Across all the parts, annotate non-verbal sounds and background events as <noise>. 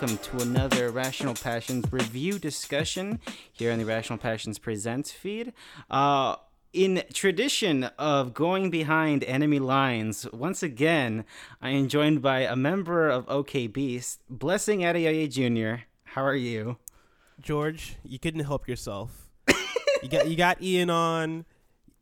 welcome to another Rational Passions review discussion here on the Rational Passions Presents feed. Uh, in tradition of going behind enemy lines, once again, I am joined by a member of OK Beast, Blessing Adeoye Jr. How are you? George, you couldn't help yourself. <laughs> you got you got Ian on.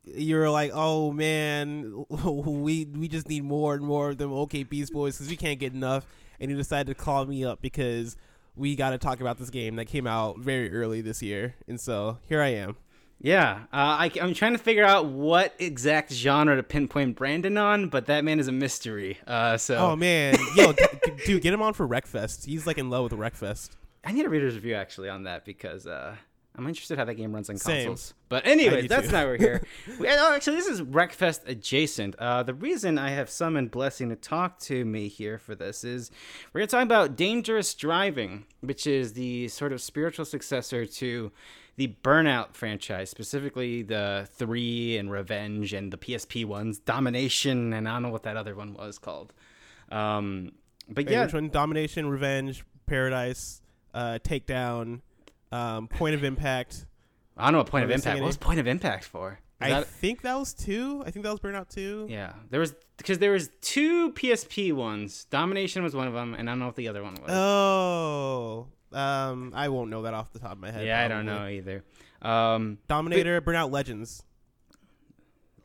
You're like, oh man, <laughs> we we just need more and more of them OK Beast boys because we can't get enough. And you decided to call me up because we got to talk about this game that came out very early this year. And so here I am. Yeah, uh, I, am trying to figure out what exact genre to pinpoint Brandon on, but that man is a mystery. Uh, so, oh man, yo, d- <laughs> dude, get him on for Wreckfest. He's like in love with Wreckfest. I need a reader's review actually on that because uh, I'm interested how that game runs on consoles. Same. But anyways, that's not we're here. <laughs> we, oh, actually, this is Wreckfest adjacent. Uh, the reason I have summoned Blessing to talk to me here for this is we're gonna talk about Dangerous Driving, which is the sort of spiritual successor to the Burnout franchise, specifically the Three and Revenge and the PSP ones, Domination, and I don't know what that other one was called. Um, but Wait, yeah, which one? Domination, Revenge, Paradise, uh, Takedown, um, Point of Impact. I don't know what Point of Impact. What was Point of Impact for? Is I that... think that was two. I think that was Burnout two. Yeah, there was because there was two PSP ones. Domination was one of them, and I don't know what the other one was. Oh, um, I won't know that off the top of my head. Yeah, probably. I don't know either. Um, Dominator, but, Burnout Legends.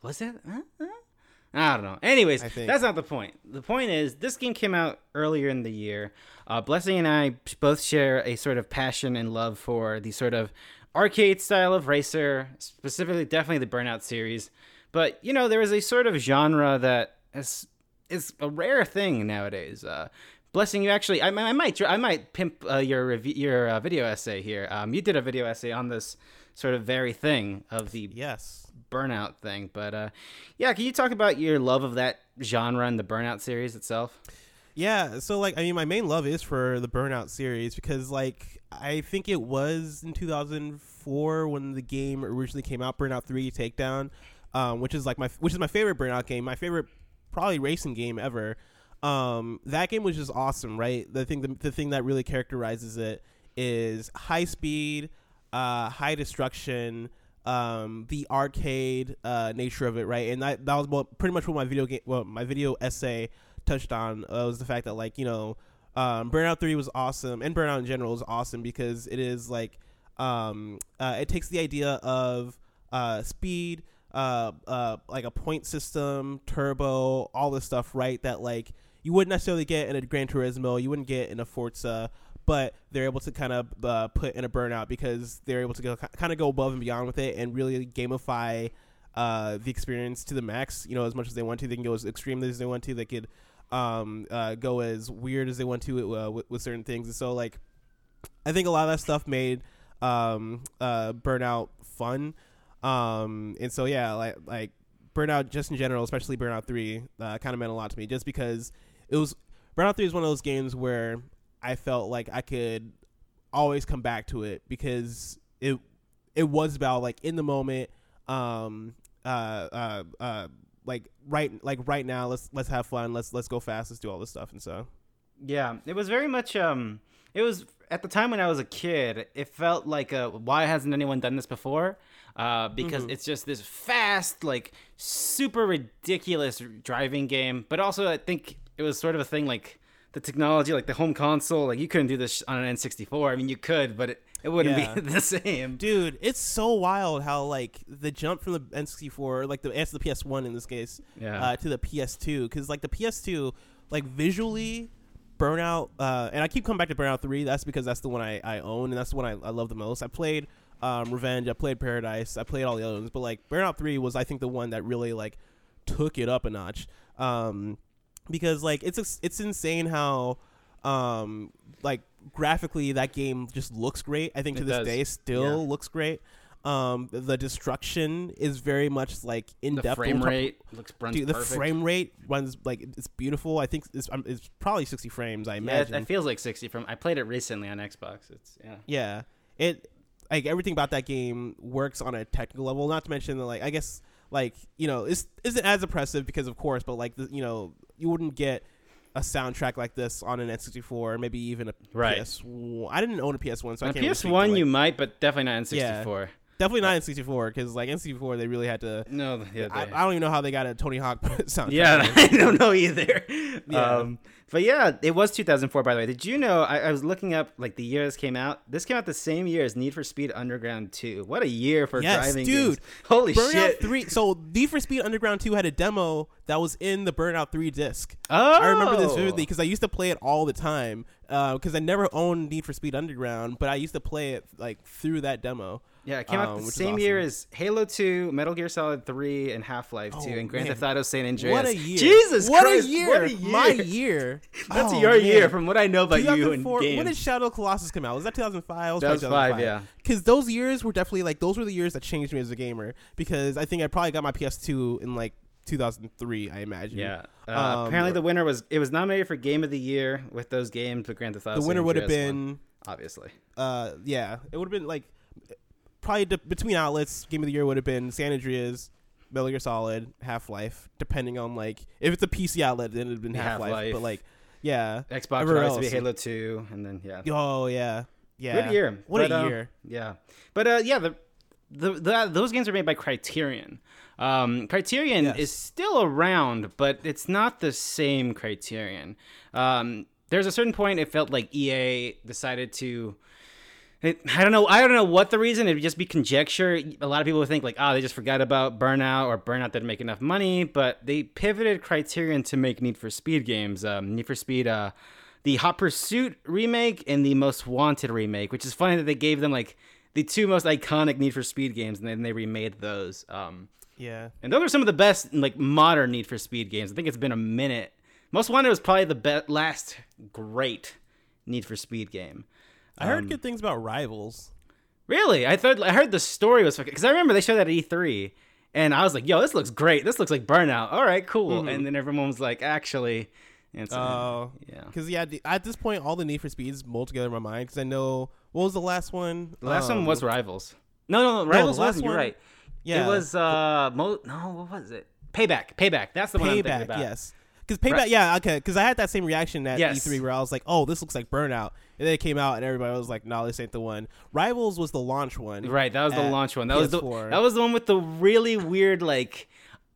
Was it? Huh? I don't know. Anyways, that's not the point. The point is, this game came out earlier in the year. Uh, Blessing and I both share a sort of passion and love for the sort of arcade style of racer, specifically, definitely the Burnout series. But you know, there is a sort of genre that is is a rare thing nowadays. Uh, Blessing, you actually, I, I might, I might pimp uh, your review, your uh, video essay here. Um, you did a video essay on this sort of very thing of the yes burnout thing, but uh, yeah, can you talk about your love of that genre and the burnout series itself? Yeah, so like I mean, my main love is for the Burnout series because like I think it was in 2004 when the game originally came out, Burnout Three Takedown, um, which is like my which is my favorite Burnout game, my favorite probably racing game ever um, that game was just awesome, right? The thing, the, the thing that really characterizes it is high speed, uh, high destruction, um, the arcade uh, nature of it, right? And that that was what, pretty much what my video game, well, my video essay touched on uh, was the fact that like you know, um, Burnout Three was awesome, and Burnout in general is awesome because it is like, um, uh, it takes the idea of uh, speed, uh, uh, like a point system, turbo, all this stuff, right? That like you wouldn't necessarily get in a Gran Turismo, you wouldn't get in a Forza, but they're able to kind of uh, put in a burnout because they're able to go kind of go above and beyond with it and really gamify uh, the experience to the max. You know, as much as they want to, they can go as extreme as they want to. They could um, uh, go as weird as they want to uh, with, with, certain things. And so, like, I think a lot of that stuff made um, uh, Burnout fun. Um, and so, yeah, like like Burnout just in general, especially Burnout Three, uh, kind of meant a lot to me, just because it was Burnout Three is one of those games where I felt like I could always come back to it because it it was about like in the moment, um, uh, uh, uh, like right like right now. Let's let's have fun. Let's let's go fast. Let's do all this stuff and so. Yeah, it was very much um. It was at the time when I was a kid. It felt like a why hasn't anyone done this before? Uh, because mm-hmm. it's just this fast, like super ridiculous driving game. But also, I think it was sort of a thing like the technology, like the home console, like you couldn't do this on an N64. I mean, you could, but it, it wouldn't yeah. be <laughs> the same. Dude, it's so wild how like the jump from the N64, like the S the PS1 in this case, yeah. uh, to the PS2, because like the PS2, like visually, Burnout, uh, and I keep coming back to Burnout Three. That's because that's the one I, I own, and that's the one I, I love the most. I played um, Revenge, I played Paradise, I played all the other ones, but like Burnout Three was I think the one that really like took it up a notch. Um, because like it's it's insane how um like graphically that game just looks great. I think to this does. day still yeah. looks great. Um, the destruction is very much like in depth. The frame rate looks dude, the frame rate runs like it's beautiful. I think it's um, it's probably sixty frames. I imagine yeah, it, it feels like sixty from. I played it recently on Xbox. It's yeah. Yeah, it like everything about that game works on a technical level. Not to mention that like I guess like you know it's isn't as impressive because of course, but like the, you know you wouldn't get a soundtrack like this on an N64, or maybe even a right. PS. I didn't own a PS1, so on I can't. PS1 like, you might, but definitely not N64. Yeah. Definitely not N64 because like N64 they really had to. No, yeah, I, I, don't even know how they got a Tony Hawk <laughs> soundtrack. Yeah, <laughs> I don't know either. Yeah. Um, but yeah, it was 2004, by the way. Did you know? I, I, was looking up like the year this came out. This came out the same year as Need for Speed Underground 2. What a year for yes, driving dude. Games. Holy Burnout shit! 3. So Need for Speed Underground 2 had a demo that was in the Burnout 3 disc. Oh, I remember this vividly because I used to play it all the time. Because uh, I never owned Need for Speed Underground, but I used to play it like through that demo. Yeah, it came um, out the same awesome. year as Halo 2, Metal Gear Solid 3, and Half Life 2, and Grand Theft Auto San Andreas. What a year! Jesus what Christ! A year. What a year! My year. <laughs> That's oh, your man. year, from what I know about you and games. When did Shadow Colossus come out? Was that 2005? That was 2005, yeah. Because those years were definitely like those were the years that changed me as a gamer. Because I think I probably got my PS2 in like 2003, I imagine. Yeah. Uh, um, apparently, the winner was it was nominated for Game of the Year with those games, but Grand Theft Auto. The winner would have been obviously. Uh, yeah, it would have been like probably de- between outlets, game of the year would have been San Andreas, Metal Gear Solid, Half Life. Depending on like if it's a PC outlet, then it'd been Half Life. But like, yeah, Xbox would always be Halo Two, and then yeah. Oh yeah, yeah. Good year. What but, a uh, year. Yeah, but uh, yeah, the, the, the those games are made by Criterion. Um, Criterion yes. is still around, but it's not the same Criterion. Um, there's a certain point it felt like EA decided to I don't know. I don't know what the reason. It would just be conjecture. A lot of people would think like, oh, they just forgot about Burnout or Burnout didn't make enough money. But they pivoted Criterion to make Need for Speed games. Um, Need for Speed, uh, the Hot Pursuit remake and the Most Wanted remake, which is funny that they gave them like the two most iconic Need for Speed games and then they remade those. Um, yeah. And those are some of the best like modern Need for Speed games. I think it's been a minute. Most Wanted was probably the be- last great Need for Speed game. I heard um, good things about Rivals. Really? I thought I heard the story was because I remember they showed that at E3, and I was like, "Yo, this looks great. This looks like Burnout. All right, cool." Mm-hmm. And then everyone was like, "Actually." Oh, uh, yeah. Because yeah, at this point, all the Need for Speeds mold together in my mind. Because I know what was the last one. The last um, one was Rivals. No, no, no Rivals no, wasn't. You're right. Yeah, it was. uh mo- No, what was it? Payback. Payback. That's the Payback, one I'm thinking about. Yes. Because Payback, right. yeah, okay. Because I had that same reaction at yes. E3 where I was like, "Oh, this looks like Burnout," and then it came out and everybody was like, "No, this ain't the one." Rivals was the launch one. Right, that was the launch one. That PS4. was the that was the one with the really weird like,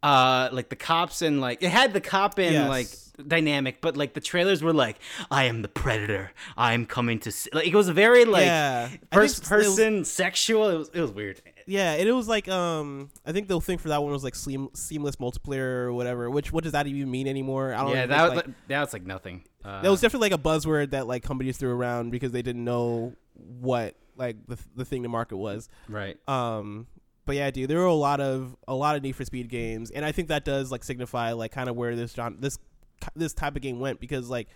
uh, like the cops and like it had the cop in yes. like dynamic, but like the trailers were like, "I am the predator. I'm coming to." See. Like it was very like yeah. first person was, sexual. It was it was weird yeah, and it was like um, I think the thing for that one was like seam- seamless multiplayer or whatever. Which what does that even mean anymore? I don't. Yeah, that was like, that's like nothing. Uh, that was definitely like a buzzword that like companies threw around because they didn't know what like the the thing to market was. Right. Um. But yeah, dude, there were a lot of a lot of Need for Speed games, and I think that does like signify like kind of where this John this this type of game went because like,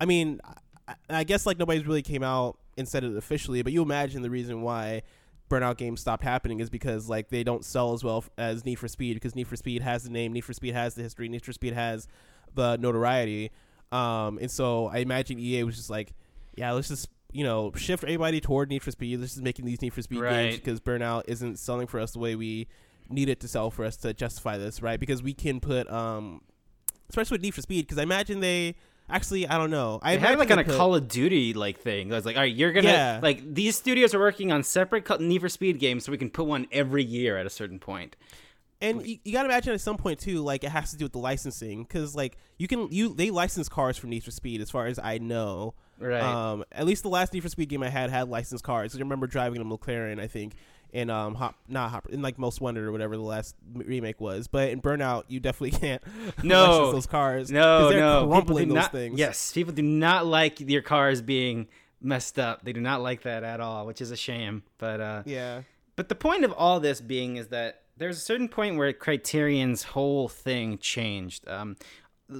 I mean, I, I guess like nobody's really came out and said it officially, but you imagine the reason why burnout games stopped happening is because like they don't sell as well as Need for Speed because Need for Speed has the name, Need for Speed has the history, Need for Speed has the notoriety. Um, and so I imagine EA was just like, yeah, let's just you know shift everybody toward Need for Speed. Let's just making these Need for Speed right. games because Burnout isn't selling for us the way we need it to sell for us to justify this, right? Because we can put, um, especially with Need for Speed, because I imagine they Actually, I don't know. I had like on a Call of Duty like thing. I was like, all right, you're gonna yeah. like these studios are working on separate Need for Speed games, so we can put one every year at a certain point. And you, you got to imagine at some point too, like it has to do with the licensing, because like you can you they license cars for Need for Speed, as far as I know. Right. Um, at least the last Need for Speed game I had had licensed cars. I remember driving a McLaren, I think, in um hop not hop in like most wanted or whatever the last remake was but in burnout you definitely <laughs> can't no. those cars no no. Crumpling those not, things. yes people do not like your cars being messed up. They do not like that at all which is a shame but uh yeah. but the point of all this being is that there's a certain point where criterion's whole thing changed. Um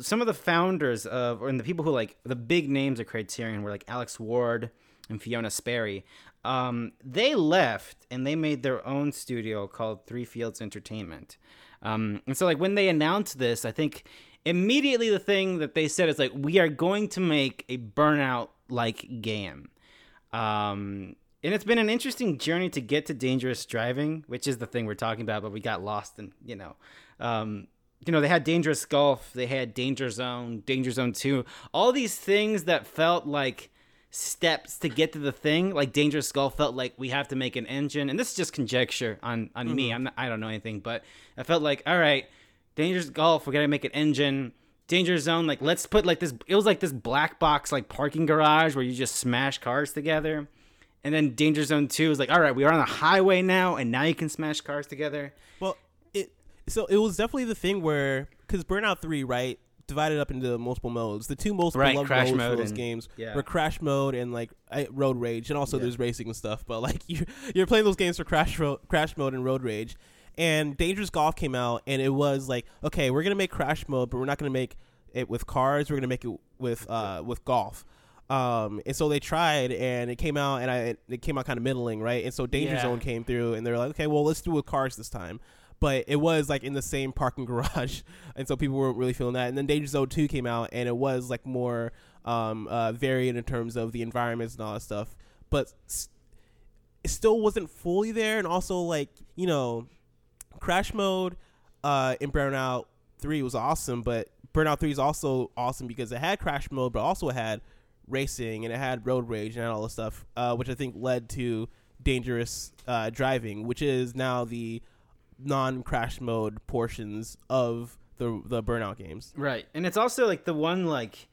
some of the founders of or the people who like the big names of criterion were like alex ward and fiona sperry um, they left and they made their own studio called Three Fields Entertainment. Um, and so, like, when they announced this, I think immediately the thing that they said is like, we are going to make a burnout like game. Um, and it's been an interesting journey to get to dangerous driving, which is the thing we're talking about, but we got lost in, you know, um, you know, they had Dangerous Golf, they had Danger Zone, Danger Zone 2, all these things that felt like steps to get to the thing. Like Dangerous Golf felt like we have to make an engine, and this is just conjecture on on mm-hmm. me. I'm not, I don't know anything, but I felt like all right, Dangerous Golf, we gotta make an engine. Danger Zone, like let's put like this. It was like this black box like parking garage where you just smash cars together. And then Danger Zone Two is like, all right, we are on a highway now, and now you can smash cars together. Well, it so it was definitely the thing where because Burnout Three, right? Divided up into multiple modes. The two most right, beloved modes mode for those and, games yeah. were Crash Mode and like Road Rage, and also yeah. there's racing and stuff. But like <laughs> you you're playing those games for Crash Ro- Crash Mode and Road Rage, and Dangerous Golf came out, and it was like, okay, we're gonna make Crash Mode, but we're not gonna make it with cars. We're gonna make it with uh with golf. Um, and so they tried, and it came out, and I it came out kind of middling, right? And so Danger yeah. Zone came through, and they're like, okay, well, let's do it with cars this time but it was like in the same parking <laughs> garage, and so people weren't really feeling that. And then Danger Zone Two came out, and it was like more um, uh, varied in terms of the environments and all that stuff, but it still wasn't fully there. And also, like you know, Crash Mode uh, in Burnout Three was awesome, but Burnout Three is also awesome because it had Crash Mode, but also had racing and it had road rage and all this stuff, uh, which I think led to dangerous uh, driving, which is now the non-crash mode portions of the the burnout games. Right. And it's also like the one like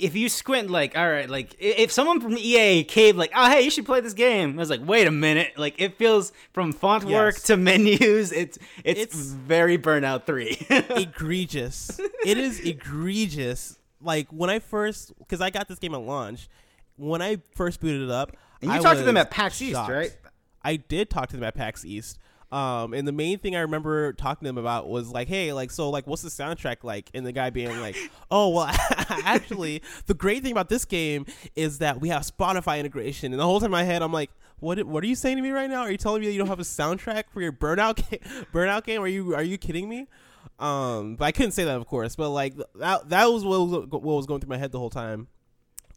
if you squint like all right like if someone from ea came like oh hey you should play this game i was like wait a minute like it feels from font yes. work to <laughs> menus it's, it's it's very burnout 3 <laughs> egregious it is egregious like when i first because i got this game at launch when i first booted it up and you I talked to them at pax shocked. east right i did talk to them at pax east um, and the main thing I remember talking to him about was like, hey, like, so, like, what's the soundtrack like? And the guy being like, <laughs> oh, well, <laughs> actually, the great thing about this game is that we have Spotify integration. And the whole time in my head, I'm like, what? What are you saying to me right now? Are you telling me that you don't have a soundtrack for your Burnout <laughs> game? Burnout game? Are you Are you kidding me? Um, but I couldn't say that, of course. But like that, that was what was, what was going through my head the whole time.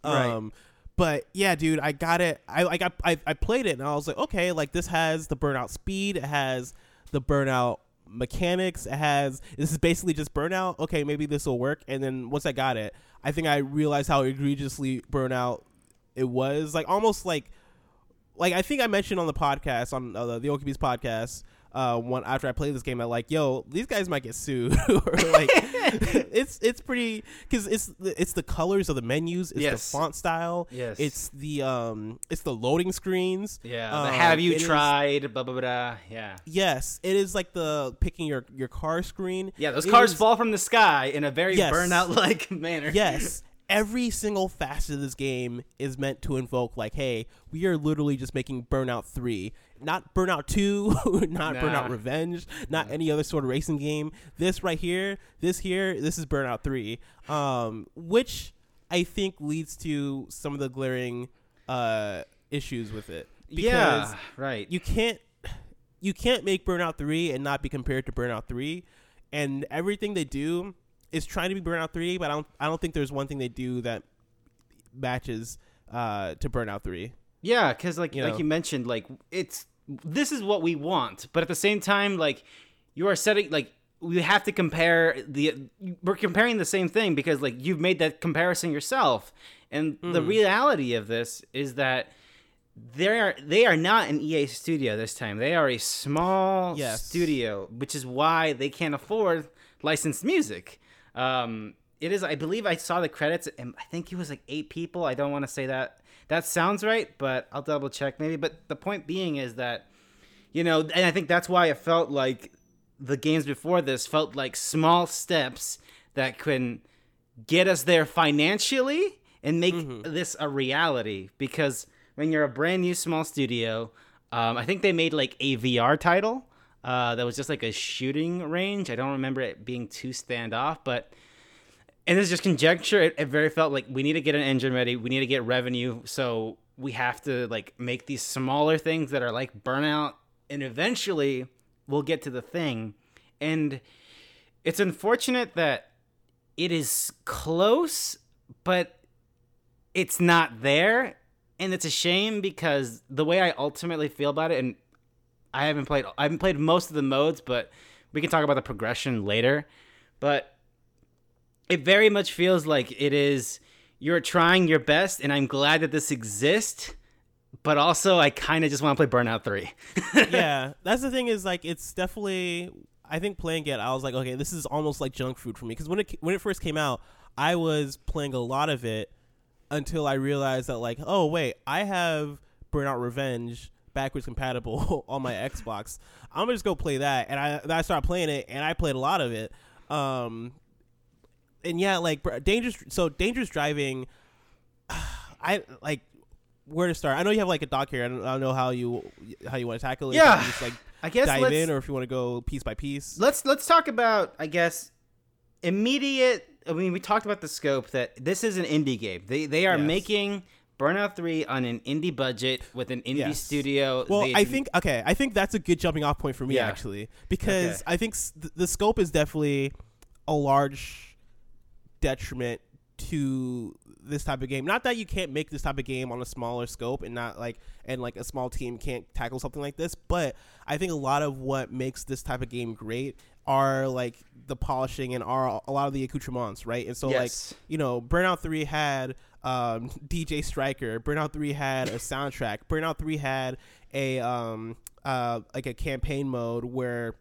Um, right but yeah, dude, I got it. I like I, I played it and I was like, okay, like this has the burnout speed, it has the burnout mechanics, it has this is basically just burnout. Okay, maybe this will work. And then once I got it, I think I realized how egregiously burnout it was. Like almost like like I think I mentioned on the podcast on uh, the OK Beast podcast uh, one after I played this game, I like, yo, these guys might get sued. <laughs> or like, <laughs> it's it's pretty because it's it's the colors of the menus, it's yes. the font style, yes, it's the um, it's the loading screens. Yeah, um, have you tried? Is, blah blah blah. Yeah. Yes, it is like the picking your your car screen. Yeah, those it cars is, fall from the sky in a very yes. burnout <laughs> like manner. Yes. every single facet of this game is meant to invoke like hey we are literally just making burnout 3 not Burnout Two, <laughs> not nah. Burnout Revenge, not any other sort of racing game. This right here, this here, this is Burnout Three, um, which I think leads to some of the glaring uh, issues with it. yeah, right. You can't you can't make Burnout Three and not be compared to Burnout Three, and everything they do is trying to be Burnout Three, but I don't I don't think there's one thing they do that matches uh, to Burnout Three. Yeah, because like you like know? you mentioned, like it's this is what we want but at the same time like you are setting like we have to compare the we're comparing the same thing because like you've made that comparison yourself and mm. the hmm. reality of this is that they are they are not an EA studio this time. They are a small yes. studio, which is why they can't afford licensed music. Um, it is, I believe, I saw the credits, and I think it was like eight people. I don't want to say that that sounds right, but I'll double check maybe. But the point being is that, you know, and I think that's why it felt like the games before this felt like small steps that can get us there financially and make mm-hmm. this a reality. Because when you're a brand new small studio, um, I think they made like a VR title uh, that was just like a shooting range. I don't remember it being too standoff, but and it's just conjecture. It, it very felt like we need to get an engine ready. We need to get revenue. So we have to like make these smaller things that are like burnout, and eventually we'll get to the thing. And it's unfortunate that it is close, but it's not there. And it's a shame because the way I ultimately feel about it, and I haven't played I haven't played most of the modes, but we can talk about the progression later, but it very much feels like it is you're trying your best, and I'm glad that this exists. But also, I kind of just want to play Burnout Three. <laughs> yeah, that's the thing. Is like it's definitely. I think playing it, I was like, okay, this is almost like junk food for me. Because when it when it first came out, I was playing a lot of it until I realized that like, oh wait, I have Burnout Revenge backwards compatible <laughs> on my Xbox. I'm gonna just go play that, and I I started playing it, and I played a lot of it. Um, and yeah, like dangerous. So dangerous driving. <sighs> I like where to start. I know you have like a doc here. I don't, I don't know how you how you want to tackle it. Yeah, just like I guess dive in, or if you want to go piece by piece. Let's let's talk about I guess immediate. I mean, we talked about the scope that this is an indie game. They they are yes. making Burnout Three on an indie budget with an indie yes. studio. Well, they, I think okay, I think that's a good jumping off point for me yeah. actually because okay. I think the scope is definitely a large detriment to this type of game. Not that you can't make this type of game on a smaller scope and not like and like a small team can't tackle something like this, but I think a lot of what makes this type of game great are like the polishing and are a lot of the accoutrements, right? And so yes. like, you know, Burnout 3 had um, <laughs> DJ Stryker, Burnout 3 had a soundtrack. Burnout 3 had a um uh like a campaign mode where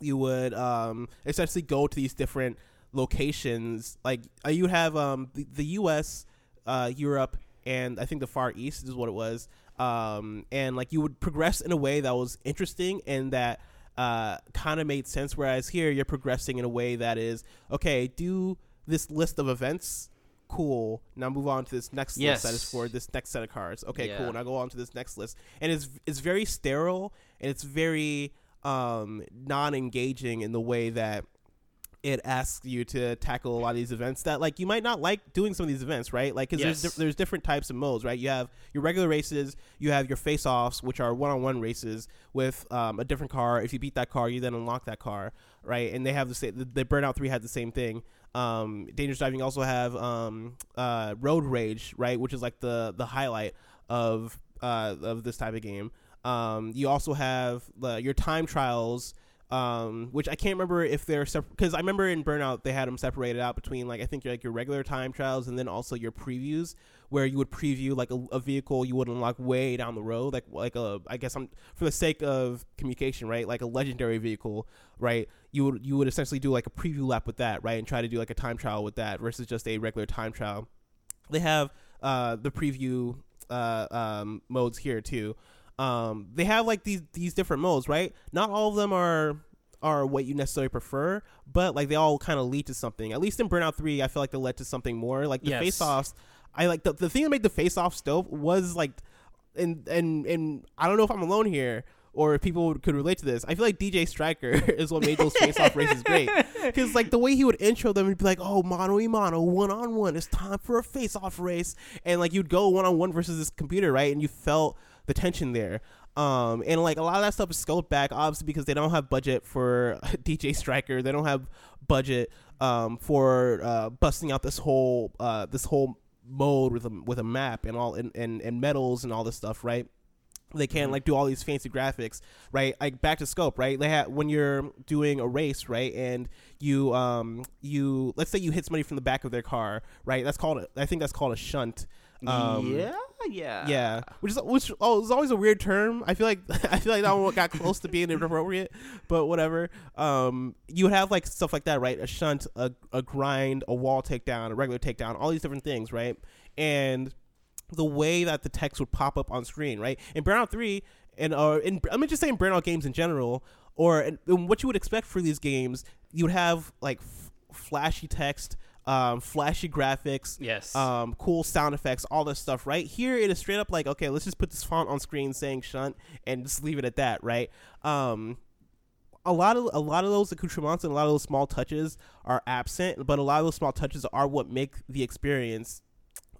you would um essentially go to these different locations. Like uh, you have um the, the U.S., uh, Europe, and I think the Far East is what it was. Um, and like you would progress in a way that was interesting and that uh, kind of made sense. Whereas here you're progressing in a way that is okay. Do this list of events. Cool. Now move on to this next yes. list that is for this next set of cards. Okay, yeah. cool. Now go on to this next list, and it's it's very sterile and it's very um, non-engaging in the way that it asks you to tackle a lot of these events that like you might not like doing some of these events right? Like because yes. there's, there's different types of modes right? You have your regular races you have your face offs which are one-on-one races with um, a different car. If you beat that car you then unlock that car right? And they have the same the, the burnout 3 had the same thing. Um, dangerous driving also have um, uh, road rage right? Which is like the the highlight of uh, of this type of game. Um, you also have the, your time trials um, which I can't remember if they're separate because I remember in Burnout they had them separated out between like I think like your regular time trials and then also your previews where you would preview like a, a, vehicle you would unlock way down the road like like a I guess I'm for the sake of communication right like a legendary vehicle right you would you would essentially do like a preview lap with that right and try to do like a time trial with that versus just a regular time trial. They have uh, the preview uh, um, modes here too um, they have like these these different modes, right? Not all of them are are what you necessarily prefer, but like they all kind of lead to something. At least in Burnout Three, I feel like they led to something more. Like the yes. face offs, I like the the thing that made the face off dope was like, and and and I don't know if I'm alone here or if people could relate to this. I feel like DJ Stryker <laughs> is what made those face off races great. <laughs> Because like the way he would intro them, he'd be like, "Oh, mano y mano, one on one. It's time for a face off race," and like you'd go one on one versus this computer, right? And you felt the tension there. Um, and like a lot of that stuff is scaled back, obviously, because they don't have budget for <laughs> DJ Stryker. They don't have budget um, for uh, busting out this whole uh, this whole mode with a with a map and all and, and, and medals and all this stuff, right? They can't mm-hmm. like do all these fancy graphics, right? Like back to scope, right? They have when you're doing a race, right, and you um you let's say you hit somebody from the back of their car, right? That's called a, I think that's called a shunt. Um, yeah, yeah, yeah. Which is which. Oh, it's always a weird term. I feel like <laughs> I feel like that one got close to being <laughs> inappropriate, but whatever. Um, you would have like stuff like that, right? A shunt, a a grind, a wall takedown, a regular takedown, all these different things, right? And the way that the text would pop up on screen, right? In Burnout Three, and uh, in let me just say in Burnout games in general, or in, in what you would expect for these games, you would have like f- flashy text um, flashy graphics, yes, um, cool sound effects, all this stuff. Right here, it is straight up like, okay, let's just put this font on screen saying "shunt" and just leave it at that. Right. Um, a lot of a lot of those accoutrements and a lot of those small touches are absent, but a lot of those small touches are what make the experience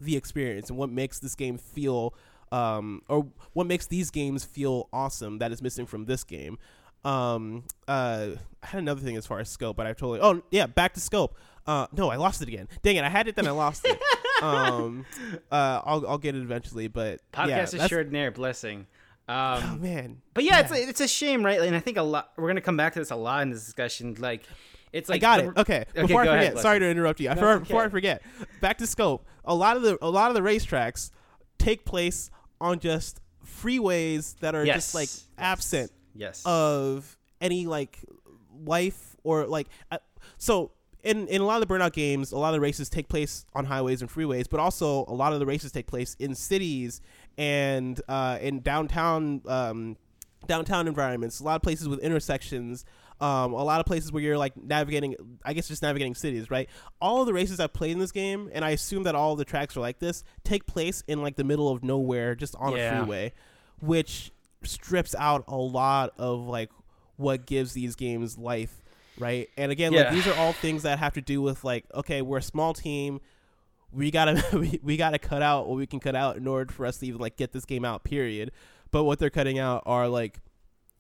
the experience and what makes this game feel um, or what makes these games feel awesome that is missing from this game. Um, uh, I had another thing as far as scope, but I totally. Oh yeah, back to scope. Uh, no, I lost it again. Dang it! I had it, then I lost it. um, <laughs> uh, I'll I'll get it eventually, but podcast yeah, assured near blessing. Um, oh man, but yeah, yeah, it's a, it's a shame, right? And I think a lot. We're gonna come back to this a lot in this discussion. Like, it's like I got it. Okay, before I forget, ahead, sorry to interrupt you. No, before, okay. before I forget, back to scope. A lot of the a lot of the racetracks take place on just freeways that are yes. just like yes. absent yes. of any like life or like uh, so in, in a lot of the burnout games a lot of the races take place on highways and freeways but also a lot of the races take place in cities and uh, in downtown um, downtown environments a lot of places with intersections um, a lot of places where you're like navigating i guess just navigating cities right all of the races i've played in this game and i assume that all the tracks are like this take place in like the middle of nowhere just on yeah. a freeway which strips out a lot of like what gives these games life, right? And again, yeah. like these are all things that have to do with like, okay, we're a small team. We gotta <laughs> we, we gotta cut out what we can cut out in order for us to even like get this game out. Period. But what they're cutting out are like,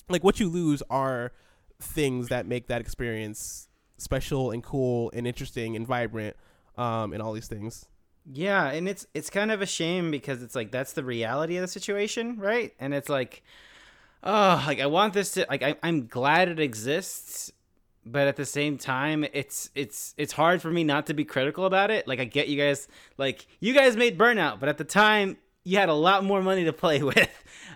like what you lose are things that make that experience special and cool and interesting and vibrant, um, and all these things. Yeah, and it's it's kind of a shame because it's like that's the reality of the situation, right? And it's like, oh, like I want this to like I, I'm glad it exists, but at the same time, it's it's it's hard for me not to be critical about it. Like I get you guys, like you guys made Burnout, but at the time you had a lot more money to play <laughs> with,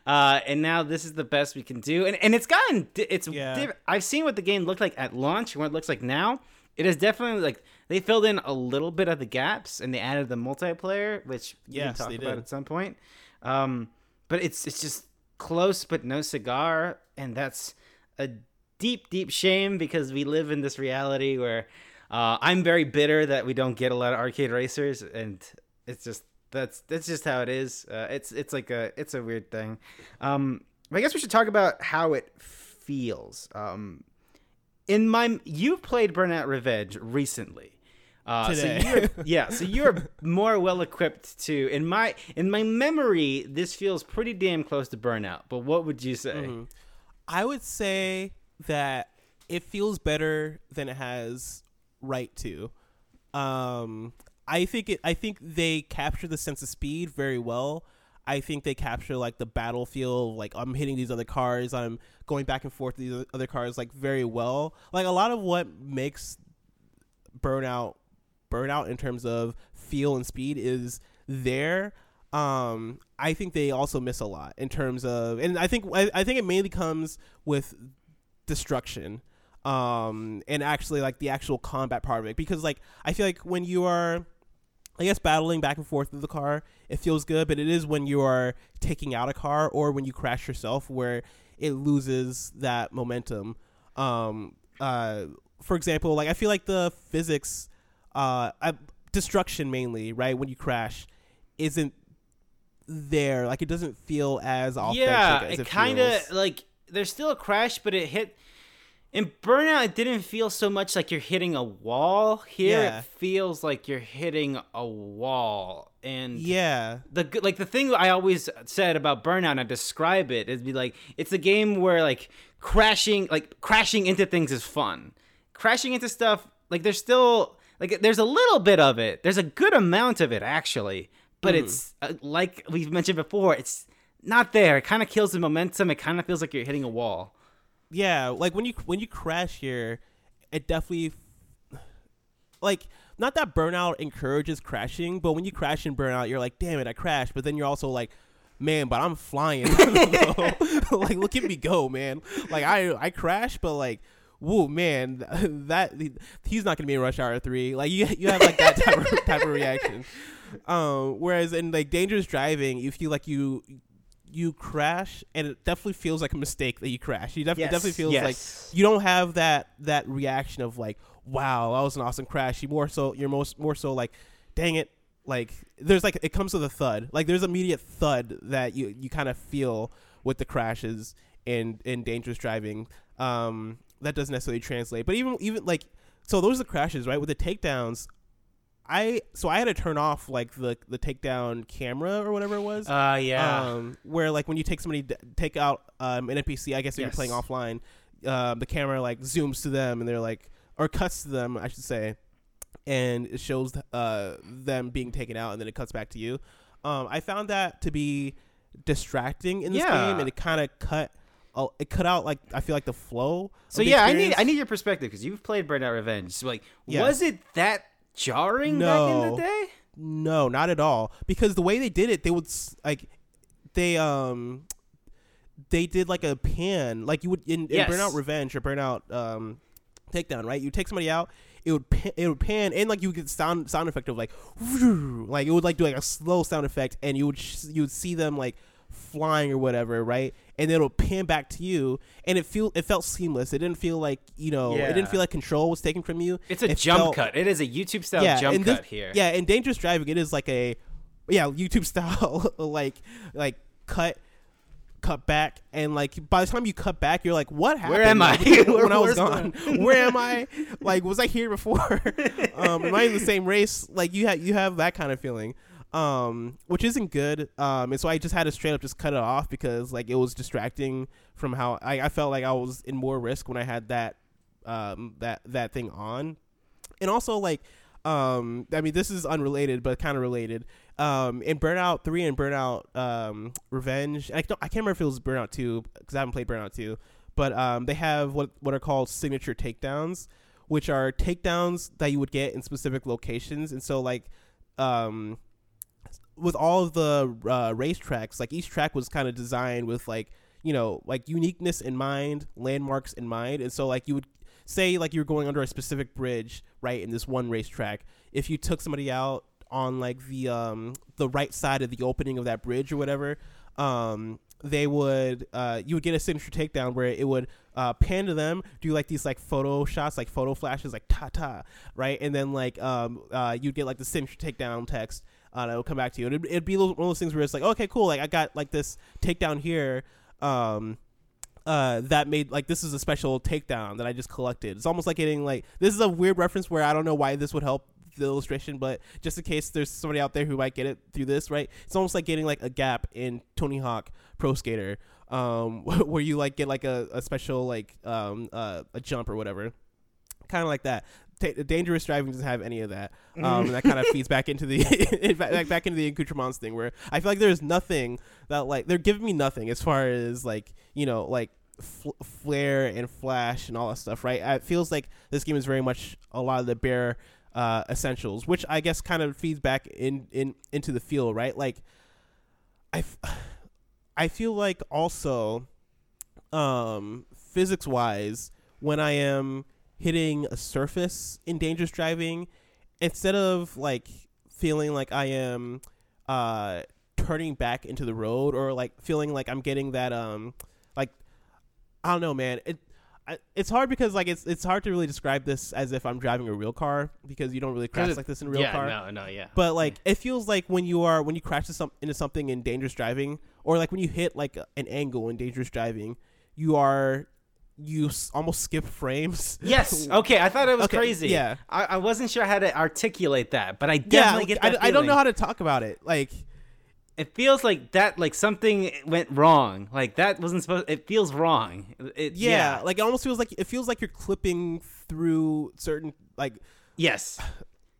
uh, and now this is the best we can do. And and it's gotten it's yeah. I've seen what the game looked like at launch and what it looks like now. It is definitely like they filled in a little bit of the gaps and they added the multiplayer, which yes, we can talk about did. at some point. Um, but it's it's just close but no cigar, and that's a deep deep shame because we live in this reality where uh, I'm very bitter that we don't get a lot of arcade racers, and it's just that's that's just how it is. Uh, it's it's like a it's a weird thing. Um, I guess we should talk about how it feels. Um, in my you've played Burnout Revenge recently. Uh, Today. So you're, <laughs> yeah, so you're more well equipped to. In my in my memory, this feels pretty damn close to Burnout. But what would you say? Mm-hmm. I would say that it feels better than it has right to. Um, I think it. I think they capture the sense of speed very well. I think they capture like the battlefield, like I'm hitting these other cars, I'm going back and forth these other cars, like very well. Like a lot of what makes Burnout burnout in terms of feel and speed is there. Um, I think they also miss a lot in terms of, and I think I, I think it mainly comes with destruction, um, and actually like the actual combat part of it because like I feel like when you are, I guess battling back and forth with the car, it feels good, but it is when you are taking out a car or when you crash yourself where it loses that momentum. Um, uh, for example, like I feel like the physics uh, destruction mainly, right? When you crash, isn't there. Like it doesn't feel as authentic. Yeah, as it, it kind of like there's still a crash, but it hit. In Burnout, it didn't feel so much like you're hitting a wall. Here, yeah. it feels like you're hitting a wall, and yeah, the like the thing I always said about Burnout, and I describe it is be like it's a game where like crashing, like crashing into things is fun. Crashing into stuff, like there's still like there's a little bit of it. There's a good amount of it actually, but mm. it's uh, like we've mentioned before. It's not there. It kind of kills the momentum. It kind of feels like you're hitting a wall. Yeah, like when you when you crash here, it definitely like not that burnout encourages crashing, but when you crash in burnout, you're like, damn it, I crashed. But then you're also like, man, but I'm flying. <laughs> <laughs> like, look at me go, man. Like I I crash, but like whoa man <laughs> that he's not gonna be in rush hour 3 like you you have like that type of, type of reaction um whereas in like dangerous driving you feel like you you crash and it definitely feels like a mistake that you crash you def- yes, definitely feels yes. like you don't have that that reaction of like wow that was an awesome crash you more so you're most more so like dang it like there's like it comes with a thud like there's immediate thud that you you kind of feel with the crashes and and dangerous driving um that doesn't necessarily translate. But even even like so those are the crashes, right? With the takedowns, I so I had to turn off like the the takedown camera or whatever it was. Uh yeah. Um, where like when you take somebody take out um, an NPC, I guess yes. you're playing offline, uh, the camera like zooms to them and they're like or cuts to them, I should say, and it shows uh them being taken out and then it cuts back to you. Um, I found that to be distracting in this yeah. game, and it kind of cut. It cut out like I feel like the flow. So the yeah, experience. I need I need your perspective because you've played Burnout Revenge. So like, yeah. was it that jarring no, back in the day? No, not at all. Because the way they did it, they would like they um they did like a pan like you would in, in yes. Burnout Revenge or Burnout um Takedown, right? You take somebody out, it would pan, it would pan and like you would get sound sound effect of like <laughs> like it would like do like a slow sound effect and you would sh- you would see them like flying or whatever, right? And it'll pan back to you, and it feel it felt seamless. It didn't feel like you know, yeah. it didn't feel like control was taken from you. It's a it jump felt, cut. It is a YouTube style yeah, jump this, cut here. Yeah, in Dangerous Driving, it is like a yeah YouTube <laughs> style like like cut cut back and like by the time you cut back you're like what happened where am i <laughs> when i was gone where am i <laughs> like was i here before um am i in the same race like you have you have that kind of feeling um which isn't good um and so i just had to straight up just cut it off because like it was distracting from how i, I felt like i was in more risk when i had that um that that thing on. And also like um i mean this is unrelated but kind of related. Um, in Burnout Three and Burnout um, Revenge, I, don't, I can't remember if it was Burnout Two because I haven't played Burnout Two, but um, they have what what are called signature takedowns, which are takedowns that you would get in specific locations, and so like um, with all of the uh, racetracks, like each track was kind of designed with like you know like uniqueness in mind, landmarks in mind, and so like you would say like you're going under a specific bridge right in this one racetrack. If you took somebody out on like the um the right side of the opening of that bridge or whatever, um, they would uh, you would get a signature takedown where it would uh, pan to them, do like these like photo shots, like photo flashes, like ta ta, right, and then like um uh, you'd get like the signature takedown text. Uh, that would come back to you. And it'd, it'd be one of those things where it's like, okay, cool, like I got like this takedown here. Um, uh, that made like this is a special takedown that I just collected. It's almost like getting like this is a weird reference where I don't know why this would help the illustration, but just in case there's somebody out there who might get it through this, right? It's almost like getting like a gap in Tony Hawk Pro Skater, um, <laughs> where you like get like a, a special like um, uh, a jump or whatever, kind of like that. T- dangerous driving doesn't have any of that, um, and that kind of feeds back into the <laughs> <laughs> back, back into the accoutrements thing, where I feel like there's nothing that like they're giving me nothing as far as like you know like Fl- flare and flash and all that stuff, right? It feels like this game is very much a lot of the bare uh, essentials, which I guess kind of feeds back in, in into the feel, right? Like, I, f- <sighs> I feel like also, um, physics wise, when I am hitting a surface in dangerous driving, instead of like feeling like I am, uh, turning back into the road or like feeling like I'm getting that um, like, I don't know, man. It it's hard because like it's it's hard to really describe this as if I'm driving a real car because you don't really crash like this in a real yeah, car. No, no, yeah. But like it feels like when you are when you crash into something in dangerous driving, or like when you hit like an angle in dangerous driving, you are you s- almost skip frames. Yes. <laughs> Okay. I thought it was okay, crazy. Yeah. I, I wasn't sure how to articulate that, but I definitely get that. I, I don't know how to talk about it. Like it feels like that like something went wrong like that wasn't supposed it feels wrong it, yeah, yeah, like it almost feels like it feels like you're clipping through certain like yes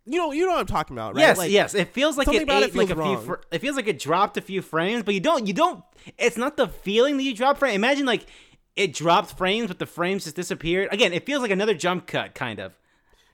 you know you know what i'm talking about right yes like, yes it feels like it ate it like a wrong. few fr- it feels like it dropped a few frames but you don't you don't it's not the feeling that you drop frame imagine like it dropped frames but the frames just disappeared again it feels like another jump cut kind of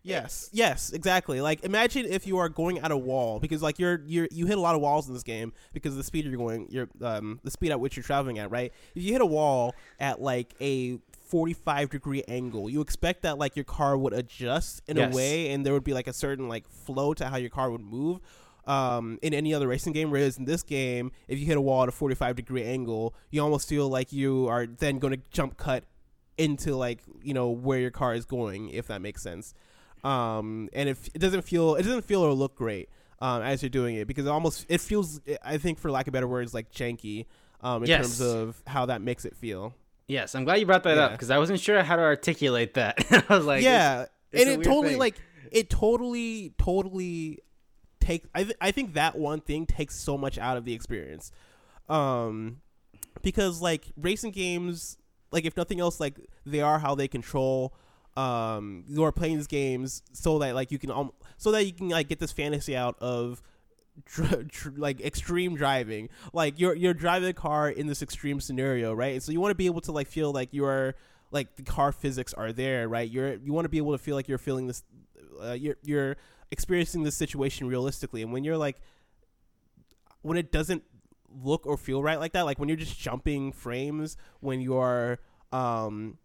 Yes, yes, exactly. Like imagine if you are going at a wall because like you're you're you hit a lot of walls in this game because of the speed you're going, you're um the speed at which you're traveling at, right? If you hit a wall at like a 45 degree angle, you expect that like your car would adjust in yes. a way and there would be like a certain like flow to how your car would move. Um, in any other racing game, whereas in this game, if you hit a wall at a 45 degree angle, you almost feel like you are then going to jump cut into like you know where your car is going, if that makes sense um, and it, it doesn't feel it doesn't feel or look great um, as you're doing it because it almost it feels I think for lack of better words like janky um, in yes. terms of how that makes it feel. Yes, I'm glad you brought that yeah. up because I wasn't sure how to articulate that. <laughs> I was like, yeah, it's, it's and it totally thing. like it totally totally takes. I th- I think that one thing takes so much out of the experience, um, because like racing games, like if nothing else, like they are how they control um, you are playing these games so that like you can um, so that you can like get this fantasy out of like extreme driving. Like you're you're driving a car in this extreme scenario right? And so you want to be able to like feel like you are like the car physics are there right? You're you want to be able to feel like you're feeling this uh, you're you're experiencing this situation realistically and when you're like when it doesn't look or feel right like that like when you're just jumping frames when you're um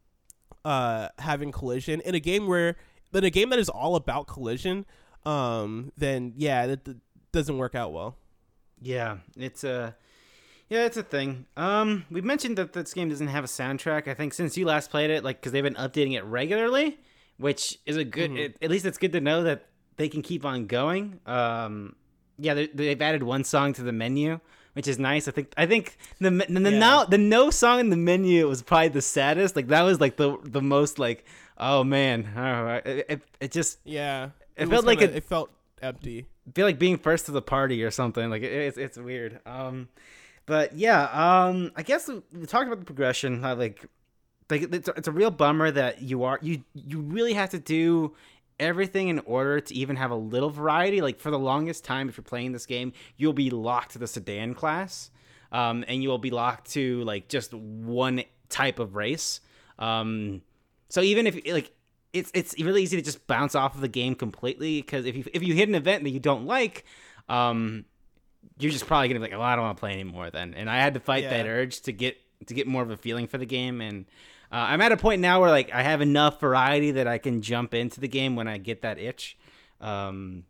uh having collision in a game where in a game that is all about collision um then yeah that, that doesn't work out well Yeah, it's a yeah, it's a thing. Um, we mentioned that this game doesn't have a soundtrack. I think since you last played it, like because they've been updating it regularly, which is a good. Mhm. It, at least it's good to know that they can keep on going. Um, yeah, they- they've added one song to the menu, which is nice. I think. I think the the, the Yeah. no the no song in the menu was probably the saddest. Like that was like the the most like oh man, oh, it, it, it just yeah It was felt like kinda- a- it felt empty feel like being first to the party or something. Like it, it's it's weird. Um, but yeah, um, I guess we talked about the progression. How like like it's a, it's a real bummer that you are you you really have to do everything in order to even have a little variety. Like for the longest time, if you're playing this game, you'll be locked to the sedan class, um, and you'll be locked to like just one type of race. Um, so even if like it's it's really easy to just bounce off of the game completely because if you if you hit an event that you don't like, um, you're just probably gonna be like, oh, I don't want to play anymore then. And I had to fight that urge to get to get more of a feeling for the game. And I'm at a point now where like I have enough variety that I can jump into the game when I get that itch. Um,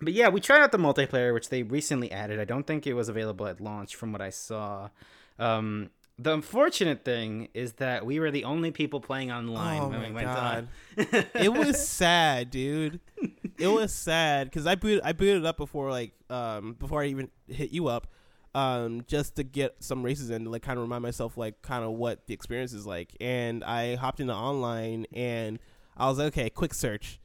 but yeah, we tried out the multiplayer, which they recently added. I don't think it was available at launch, from what I saw. Um, the unfortunate thing is that we were the only people playing online Oh when my we went God. on. <laughs> it was sad, dude. It was sad because I boot I booted up before like um before I even hit you up, um just to get some races in to like kind of remind myself like kind of what the experience is like. And I hopped into online and I was like, okay, quick search.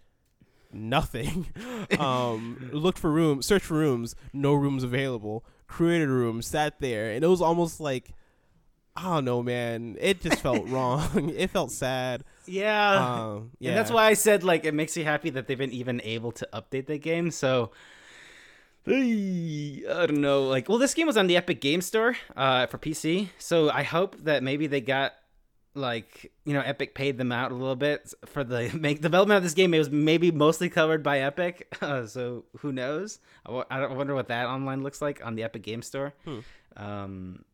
Nothing. <laughs> um, looked for rooms, search for rooms, no rooms available. Created a room, sat there, and it was almost like, I don't know, man. It just felt <laughs> wrong. It felt sad. yeah. Um, yeah, And that's why I said like it makes you happy that they've been even able to update the game. So I don't know. Like, well, this game was on the Epic Game Store uh, for PC, so I hope that maybe they got like you know Epic paid them out a little bit for the <laughs> make development of this game. It was maybe mostly covered by Epic, <laughs> uh, so who knows? I don't- I wonder what that online looks like on the Epic Game Store. Hmm. Um,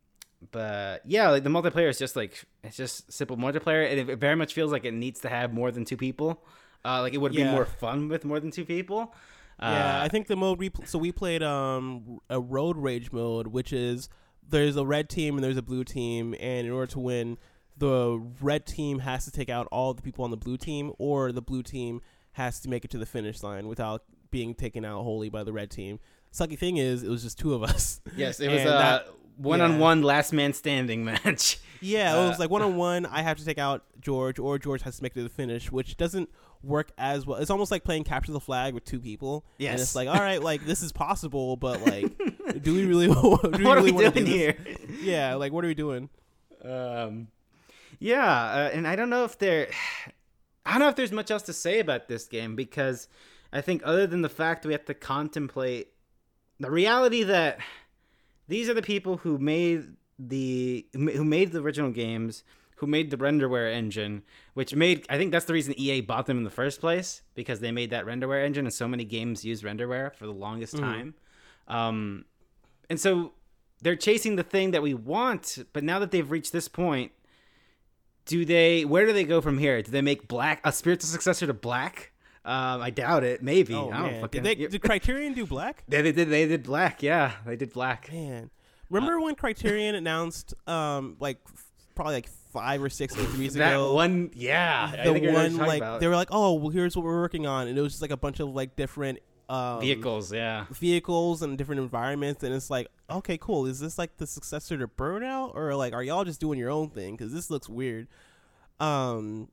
but yeah, like the multiplayer is just like it's just simple multiplayer, and it very much feels like it needs to have more than two people. Uh, like it would be more fun with more than two people. Yeah, Uh, I think the mode we pl- so we played um a road rage mode, which is there's a red team and there's a blue team, and in order to win, the red team has to take out all the people on the blue team, or the blue team has to make it to the finish line without being taken out wholly by the red team. Sucky thing is, it was just two of us. <laughs> yes, it <laughs> was a that- one-on-one last man standing <laughs> match. Yeah, it Uh, was like one on one. I have to take out George, or George has to make it to the finish, which doesn't work as well. It's almost like playing capture the flag with two people. Yes, and it's like all right, like this is possible, but <laughs> like, do we really? <laughs> do we what really are we doing do here? Yeah, like what are we doing? Um, yeah, uh, and I don't know if there, <sighs> I don't know if there's much else to say about this game because I think other than the fact we have to contemplate the reality that these are the people who made the who made the original games, who made the renderware engine, which made I think that's the reason EA bought them in the first place because they made that renderware engine, and so many games use renderware for the longest Mhm. time. Um, and so they're chasing the thing that we want, but now that they've reached this point, do they? Where do they go from here? Do they make Black a spiritual successor to Black? Um, I doubt it. Maybe. Oh I don't man, fucking. did they did Criterion do Black? <laughs> They, they did. They did Black. Yeah, they did Black. Man, remember when Criterion announced um like probably like five or six E3s That ago? one. Yeah, I the think I know what you're one talking like about. they were like, oh, well, here's what we're working on, and it was just like a bunch of like different um, vehicles. Yeah. vehicles and different environments and it's like okay cool is this like the successor to burnout or like are y'all just doing your own thing because this looks weird um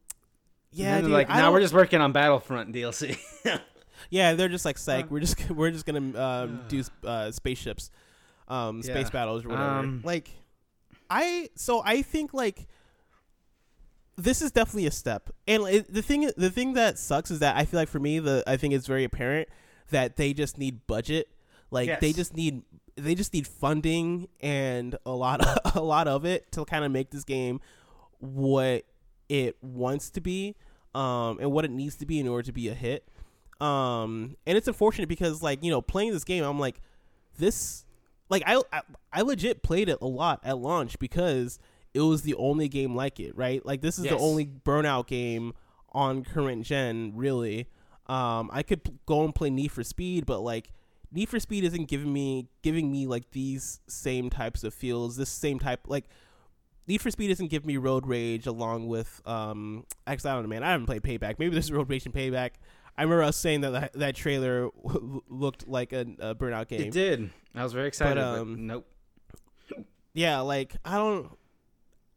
yeah dude, like I now we're just working on Battlefront DLC. <laughs> yeah they're just like psych we're just <laughs> we're just gonna um, do uh, spaceships um space Yeah. battles or whatever Um, like i so i think like this is definitely a step and it, the thing the thing that sucks is that i feel like for me the i think it's very apparent that they just need budget Like yes. they just need they just need funding and a lot of, <laughs> a lot of it to kind of make this game what it wants to be um, and what it needs to be in order to be a hit. Um, and it's unfortunate because like you know playing this game, I'm like this like I, I I legit played it a lot at launch because it was the only game like it, right? Like this is yes. the only Burnout game on current gen, really. Um, I could go and play Need for Speed, but like Need for Speed isn't giving me giving me like these same types of feels. This same type like Need for Speed doesn't give me road rage along with um. Actually, I don't know, man. I haven't played Payback. Maybe this is <laughs> road rage and Payback. I remember us saying that that, that trailer looked like a, a, Burnout game. It did. I was very excited. But, um, but nope. Yeah, like I don't,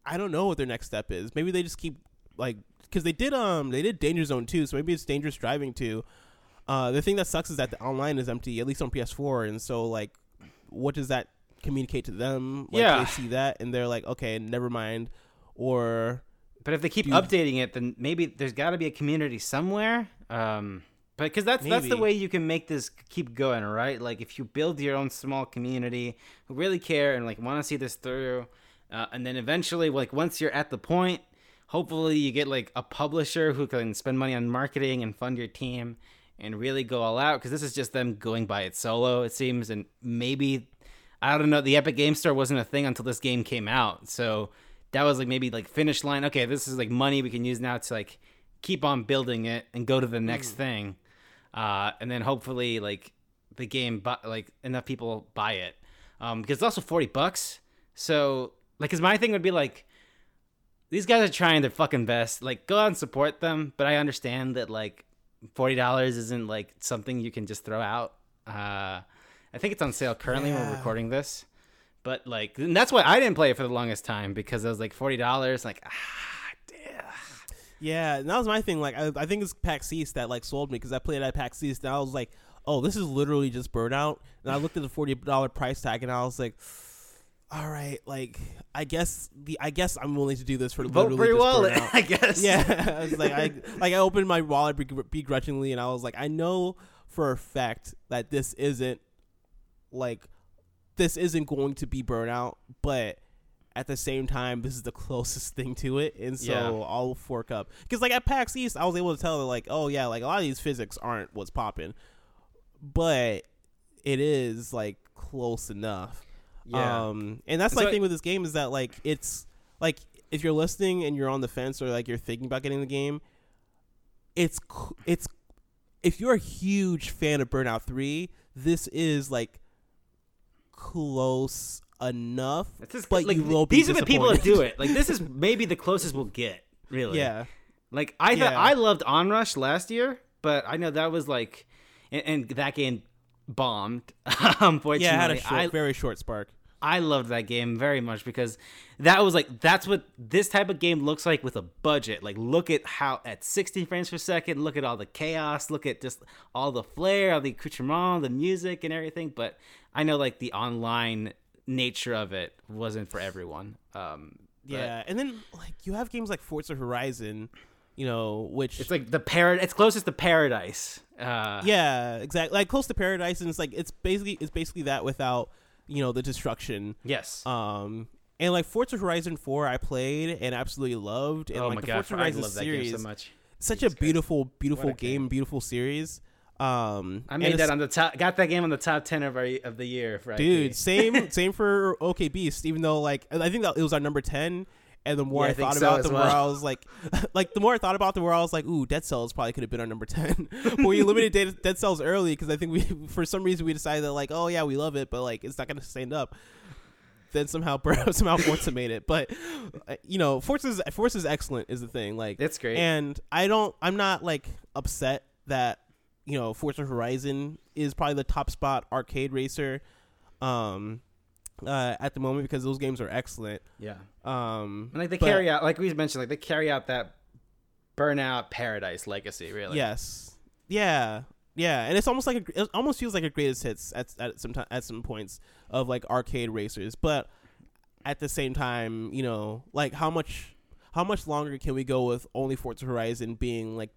I don't know what their next step is. Maybe they just keep like because they did um they did Danger Zone too, so maybe it's Dangerous Driving too. Uh, the thing that sucks is that the online is empty, at least on PS4, and so like, what does that communicate to them? Like, yeah, they see that and they're like, okay, never mind. Or, but if they keep updating it, then maybe there's got to be a community somewhere. Um, but because that's maybe. that's the way you can make this keep going, right? Like if you build your own small community who really care and like want to see this through, uh, and then eventually, like once you're at the point, hopefully you get like a publisher who can spend money on marketing and fund your team and really go all out because this is just them going by it solo it seems and maybe i don't know the epic game store wasn't a thing until this game came out. So that was like maybe like finish line okay this is like money we can use now to like keep on building it and go to the next mm. thing. Uh, and then hopefully like the game bu- like enough people buy it. Um, because it's also 40 bucks. So like because my thing would be like these guys are trying their fucking best like go out and support them but i understand that like forty dollars isn't like something you can just throw out. Uh, I think it's on sale currently yeah. when we're recording this, but like that's why I didn't play it for the longest time because it was like forty dollars. Like ah, damn. Yeah, and that was my thing. Like I, I think it's PAX East that like sold me because I played at PAX East and I was like, oh, this is literally just Burnout. And I looked at the forty dollar price tag and I was like all right, like I guess the I guess I'm willing to do this for vote for your wallet. <laughs> I guess. Yeah, <laughs> I was like I like I opened my wallet begrudgingly, and I was like, I know for a fact that this isn't like this isn't going to be burnout, but at the same time, this is the <laughs> closest thing to it, and so yeah. I'll fork up. Because like at PAX East, I was able to tell that like, oh yeah, like a lot of these physics aren't what's popping, but it is like close enough. Yeah. Um, and that's so, the thing with this game is that like it's like if you're listening and you're on the fence or like you're thinking about getting the game, it's it's if you're a huge fan of Burnout Three, this is like close enough. Just, but like, you will these are the people that do it. Like this is maybe the closest we'll get. Really. Yeah. Like I yeah. I loved Onrush last year, but I know that was like, and, and that game bombed. <laughs> Unfortunately, yeah, had a short, I, very short spark. I loved that game very much because that was like that's what this type of game looks like with a budget. Like look at how at 60 frames per second, look at all the chaos, look at just all the flair, all the accoutrement, the music and everything. But I know like the online nature of it wasn't for everyone. Um, yeah, and then like you have games like Forza Horizon, you know, which it's like the parad. It's closest to paradise. Uh, yeah, exactly. Like close to paradise, and it's like it's basically it's basically that without you know the destruction. Yes. Um, and like Forza Horizon Four, I played and absolutely loved. And oh like my the god, Forza Horizon I love series, that game so much. Such Jesus a beautiful, beautiful game, game, beautiful series. Um, I made that on the top. Got that game on the top ten of our of the year. For dude, same same for OK Beast. Even though like I think that it was our number ten, and the more yeah, I, I thought so about it, the well. more I was like, <laughs> like the more I thought about it, the more I was like, ooh, Dead Cells probably could have been our number ten. <laughs> but we eliminated Dead Cells early because I think we, <laughs> for some reason, we decided that like, oh yeah, we love it, but like it's not gonna stand up. Then somehow, somehow Forza made it, but uh, you know, Forza's Forza's excellent is the thing. Like it's great, and I don't, I'm not like upset that you know Forza Horizon is probably the top spot arcade racer. Um, uh, at the moment because those games are excellent. Yeah. Um, and like they but, carry out, like we mentioned, like they carry out that Burnout Paradise legacy, really. Yes. Yeah. Yeah, and it's almost like a, it almost feels like a greatest hits at at some time, at some points of like arcade racers, but at the same time, you know, like how much how much longer can we go with only Forza Horizon being like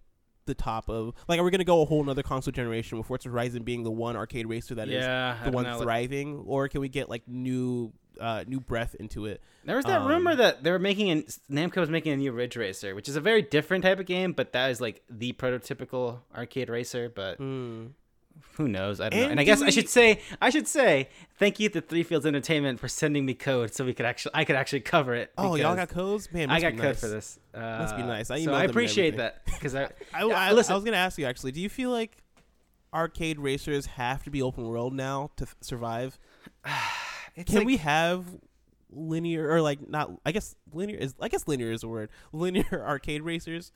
the top of like are we gonna go a whole nother console generation with Forza Horizon being the one arcade racer that yeah, is the one know. thriving, or can we get like new uh, new breath into it? There was that um, rumor that they were making an Namco was making a new Ridge Racer, which is a very different type of game, but that is like the prototypical arcade racer. But mm who knows? I don't and know. And I guess we... I should say I should say thank you to Three Fields Entertainment for sending me code so we could actually I could actually cover it. Oh, y'all got codes, man. I got code for this. Uh, must be nice. I so I appreciate that because I I, <laughs> I, I, listen, I was gonna ask you actually. Do you feel like arcade racers have to be open world now to f- survive? <sighs> Can like, we have linear or like not? I guess linear is. I guess linear is a word. Linear <laughs> arcade racers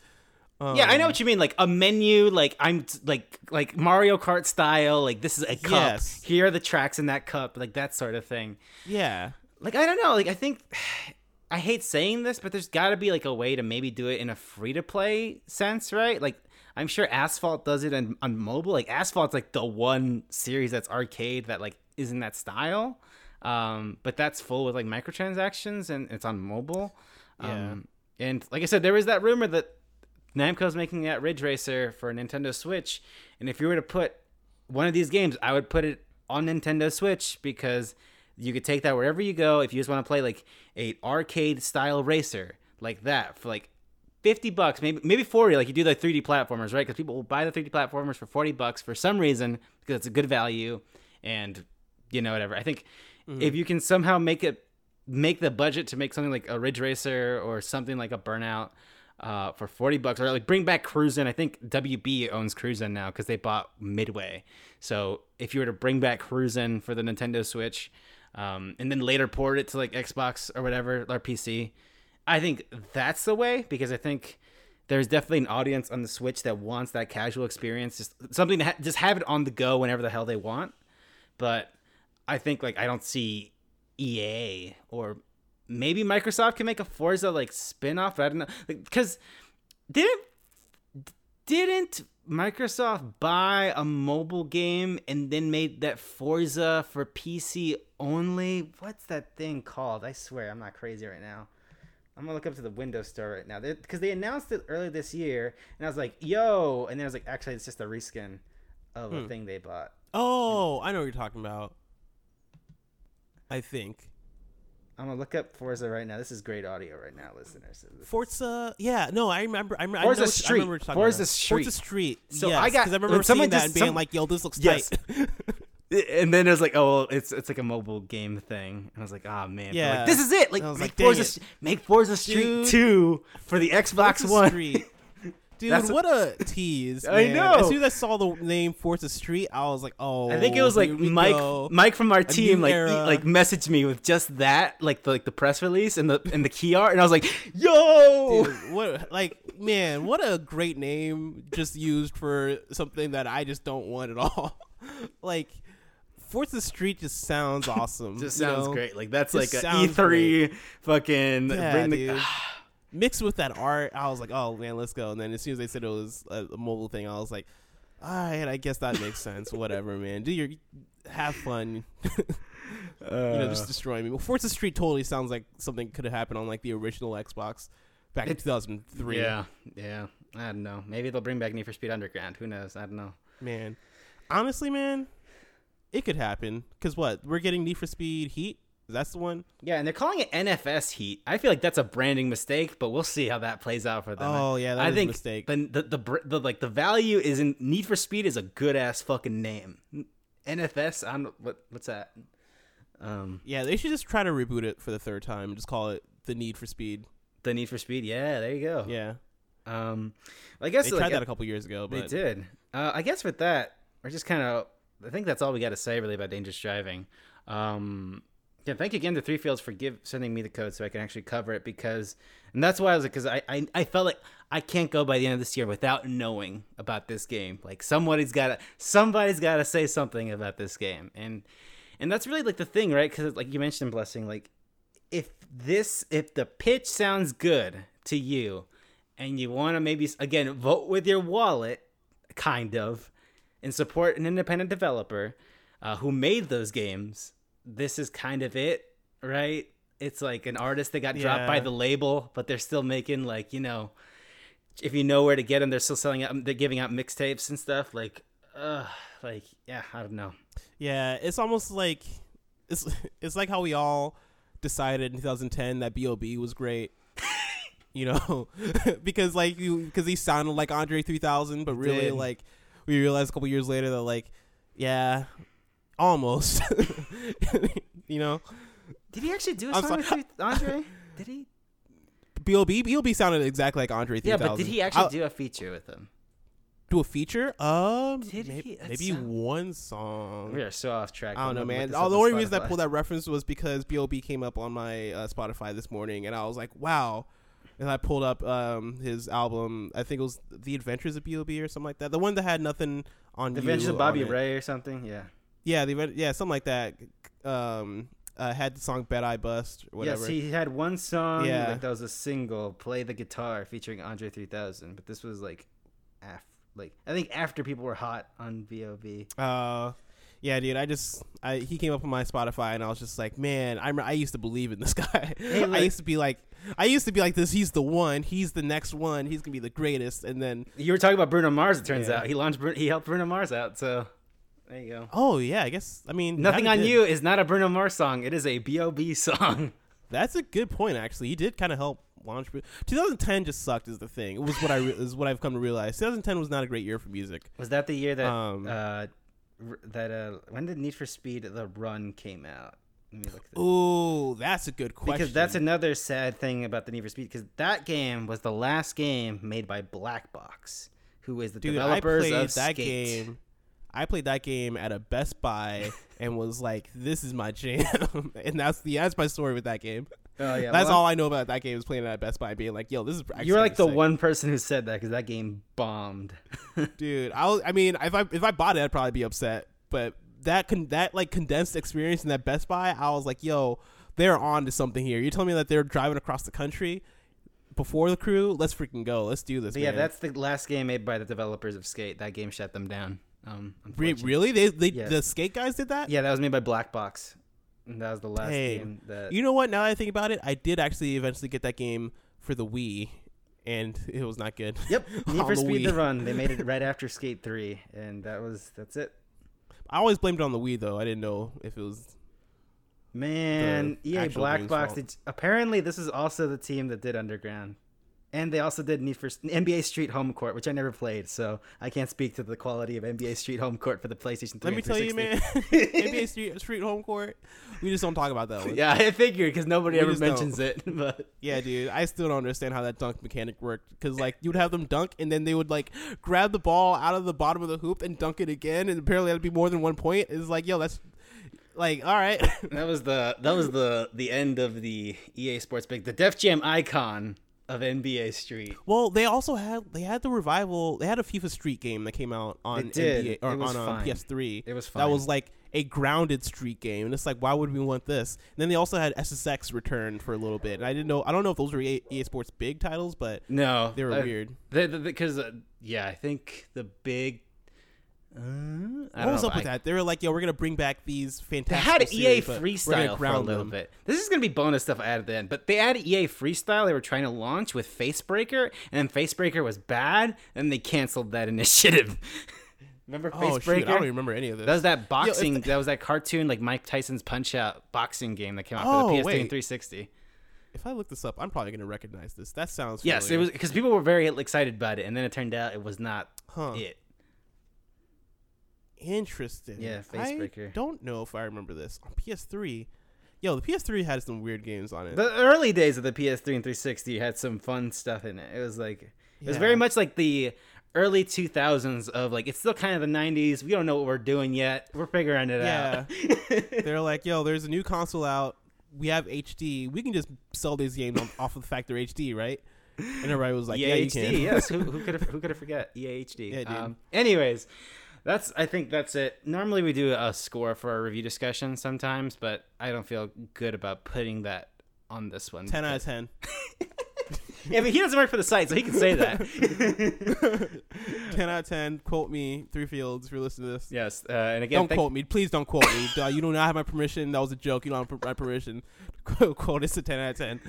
um, yeah, I know um, what you mean. Like a menu, like I'm like like Mario Kart style. Like this is a cup. Yes. Here are the tracks in that cup. Like that sort of thing. Yeah. Like I don't know. Like I think <sighs> I hate saying this, but there's got to be like a way to maybe do it in a free to play sense, right? Like I'm sure Asphalt does it on, on mobile. Like Asphalt's like the one series that's arcade that like is in that style. Um, but that's full with like microtransactions and it's on mobile. Yeah. Um, and like I said, there was that rumor that Namco's making that Ridge Racer for Nintendo Switch, and if you were to put one of these games, I would put it on Nintendo Switch because you could take that wherever you go. If you just want to play like a arcade style racer like that for like 50 bucks, maybe maybe 40, like you do the 3D platformers, right? Because people will buy the 3D platformers for 40 bucks for some reason because it's a good value and you know whatever. I think mm-hmm. if you can somehow make it make the budget to make something like a Ridge Racer or something like a Burnout uh, for 40 bucks or like bring back Cruis'n. I think WB owns Cruis'n now because they bought Midway. So if you were to bring back Cruis'n for the Nintendo Switch um, and then later port it to like Xbox or whatever or PC, I think that's the way because I think there's definitely an audience on the Switch that wants that casual experience, just something to ha- just have it on the go whenever the hell they want. But I think like I don't see EA or maybe Microsoft can make a Forza like spin-off. I don't know. Because didn't didn't Microsoft buy a mobile game and then made that Forza for PC only? What's that thing called? I swear I'm not crazy right now. I'm gonna look up to the Windows Store right now because they announced it earlier this year, and I was like, "Yo!" And then I was like, "Actually, it's just a reskin of hmm. a thing they bought." Oh, I know what you're talking about. I think. I'm gonna look up Forza right now. This is great audio right now, listeners. Forza, yeah, no, I remember. I remember. Forza I know, Street. I remember Forza about. Street. Forza Street. So yes, I got. Because I remember seeing that and being some, like, "Yo, this looks yes. tight." <laughs> and then it was like, "Oh, well, it's it's like a mobile game thing," and I was like, "Oh man, yeah, like, this is it! Like, make like, Forza, make Forza Street Dude, Two for the Xbox Forza One." Street. <laughs> Dude, That's what a, a tease! <laughs> I know. As soon as I saw the name Forza Street, I was like, "Oh." I think it was like Mike, go. Mike from our team, like like messaged me with just that, like the like the press release and the and the key art, and I was like, "Yo!" Dude, what like man, what a great name just used for something that I just don't want at all. <laughs> like Forza Street just sounds <laughs> awesome. just sounds know? great. Like that's just like a E three fucking yeah, bring the. <sighs> <sighs> Mixed with that art, I was like, oh man, let's go. And then as soon as they said it was a, a mobile thing, I was like, all right, I guess that makes sense. Whatever, man. Do your have fun. uh, <laughs> you know, just uh. destroy me. Well, Forza Street totally sounds like something could have happened on like the original Xbox back in 2003. Yeah, yeah. I don't know. Maybe they'll bring back Need for Speed Underground. Who knows? I don't know. Man, honestly, man, it could happen. Cause what? We're getting Need for Speed Heat that's the one. Yeah, and they're calling it NFS Heat. I feel like that's a branding mistake, but we'll see how that plays out for them. Oh yeah, I think mistake. The, the, the the like the value is in Need for Speed is a good ass fucking name. NFS, I'm what what's that? Um, yeah, they should just try to reboot it for the third time. Just call it the Need for Speed. The Need for Speed. Yeah, there you go. Yeah. Um, I guess they like, tried that a couple years ago. But... They did. Uh, I guess with that, we're just kind of. I think that's all we got to say really about dangerous driving. Um, yeah, thank you again to Three Fields for give sending me the code so I can actually cover it because, and that's why I was like, because I, I I felt like I can't go by the end of this year without knowing about this game. Like somebody's got to somebody's got to say something about this game, and and that's really like the thing, right? Because like you mentioned, blessing, like if this if the pitch sounds good to you, and you want to maybe again vote with your wallet, kind of, and support an independent developer uh, who made those games this is kind of it, right? It's like an artist that got dropped by the label, but they're still making like you know if you know where to get them, they're still selling out. They're giving out mixtapes and stuff. Like, uh, like yeah, I don't know. Yeah, it's almost like it's <laughs> it's like how we all decided in 2010 that B.O.B. was great. <laughs> you know, <laughs> because like you because he sounded like Andre 3000, but really like we realized a couple years later that like yeah, almost. <laughs> you know, Did he actually do a I'm song sorry. with Andre? <laughs> Did he? B.O.B. B.O.B. sounded exactly like Andre 3000. Yeah, but did he actually I'll- do a feature with him? do a feature? Um, Did maybe, he? Maybe sound- one song. We are so off track. I don't know, man. this Oh, the on only reason I pulled that reference was because B.O.B. came up on my uh, Spotify this morning, and I was like, wow. And I pulled up um, his album. I think it was The Adventures of B.O.B. or something like that. The one that had nothing on The Adventures of Bobby. Ray or something. Yeah. Yeah, the event- yeah, something like that. Um, uh, had the song "Bet I Bust" or whatever. Yes, he had one song Yeah. like that was a single, "Play the Guitar," featuring Andre 3000. But this was like, af- like I think after people were hot on VOB. Uh, yeah, dude. I just I he came up on my Spotify and I was just like, man, I I used to believe in this <laughs> guy. Hey, I used to be like, I used to be like this. He's the one. He's the next one. He's gonna be the greatest. And then You were talking about Bruno Mars. It turns Yeah. out he launched. He helped Bruno Mars out. So there you go. oh yeah, I guess I mean Nothing on did. you is not a Bruno Mars song. It is a B.O.B. <laughs> song. That's a good point. Actually, he did kind of help launch. 2010 just sucked. Is the thing. It was what I re- is what I've come to realize. 2010 was not a great year for music. Was that the year that Um, uh, r- that uh, when did Need for Speed: The Run came out? Let me look. This. Ooh, that's a good question. Because that's another sad thing about the Need for Speed. Because that game was the last game made by Black Box, who is the Dude, I developers played of that Skate. game. I played that game at a Best Buy and <laughs> was like, "This is my jam," <laughs> and that's the that's my story with that game. Oh yeah, that's well, all I know about that game is playing it at Best Buy, being like, "Yo, this is." You were like the sick." one person who said that because that game bombed. <laughs> dude. I I mean, if I if I bought it, I'd probably be upset. But that con- that like condensed experience in that Best Buy, I was like, "Yo, they're on to something here." You're telling me that they're driving across the country before the crew? Let's freaking go. Let's do this. Yeah, that's the last game made by the developers of Skate. That game shut them down. Um, Re- unfortunately. really they they Yes. the skate guys did that. Yeah, that was made by Black Box. And that was the last Dang. game that. You know what? Now that I think about it, I did actually eventually get that game for the Wii, and it was not good. Yep, <laughs> Need for the Speed: Wii. The Run. They made it <laughs> right after Skate Three, and that was that's it. I always blamed it on the Wii though. I didn't know if it was. Man, EA Black Box. Did, apparently, this is also the team that did Underground, and they also did Need for NBA Street Home Court, which I never played, so I can't speak to the quality of NBA Street Home Court for the PlayStation 3. Let me and tell you, man. NBA <laughs> Street Street Home Court. We just don't talk about that one. yeah, I figured because nobody We ever just don't. mentions it, <laughs> but Yeah, dude. I still don't understand how that dunk mechanic worked. Because like you would have them dunk, and then they would like grab the ball out of the bottom of the hoop and dunk it again, and apparently that'd be more than one point. It's like, yo, that's like, all right. that was the that was the the end of the EA Sports Big, the Def Jam icon of NBA Street. well, they also had they had the revival. They had a FIFA Street game that came out on. NBA or It was on um, fine. PS3. It was fine. That was like a grounded street game, and it's like, why would we want this? And then they also had SSX return for a little bit, and I didn't know. I don't know if those were EA, EA Sports big titles, but No, they were I- weird. Because uh, yeah, I think the big. Uh, What was know, up with I- that? They were like, yo, we're gonna bring back these fantastic." They had EA series, Freestyle for a little them. bit. This is gonna be bonus stuff I added then, but they added EA Freestyle. They were trying to launch with Facebreaker, and then Facebreaker was bad, and they canceled that <laughs> initiative. Remember Oh Facebreaker? shoot, I don't even remember any of this. that was that boxing. the- that was that cartoon like Mike Tyson's Punch Out boxing game that came out Oh, for the PS3 wait. and 360. if I look this up, I'm probably gonna recognize this. That sounds familiar. Yes, it was because people were very excited about it, and then it turned out it was not Huh. it. Interesting. Yeah, I Facebreaker. don't know if I remember this on PS3. Yo, the PS3 had some weird games on it. The early days of the PS3 and 360 had some fun stuff in it. It was like it was very much like the early 2000s of like it's still kind of the 90s. We don't know what we're doing yet. We're figuring it Yeah. out. <laughs> <laughs> They're like, yo, there's a new console out. We have HD. We can just sell these games on, off of the fact they're HD, right? And everybody was like, yeah, you can. yes. Who, who <laughs> could have who could have forget EAHD? Yeah, dude. Um, anyways, that's I think that's it. Normally we do a score for our review discussion sometimes, but I don't feel good about putting that on this one. 10 out of 10. <laughs> Yeah, but he doesn't work for the site, so he can say that. <laughs> 10 out of 10. Quote me, Three Fields, if you're listening to this. yes, uh, and again, don't thank- quote me. Please don't quote me. Uh, you do not have my permission. That was a joke. You don't have my permission. <laughs> quote is a 10 out of 10.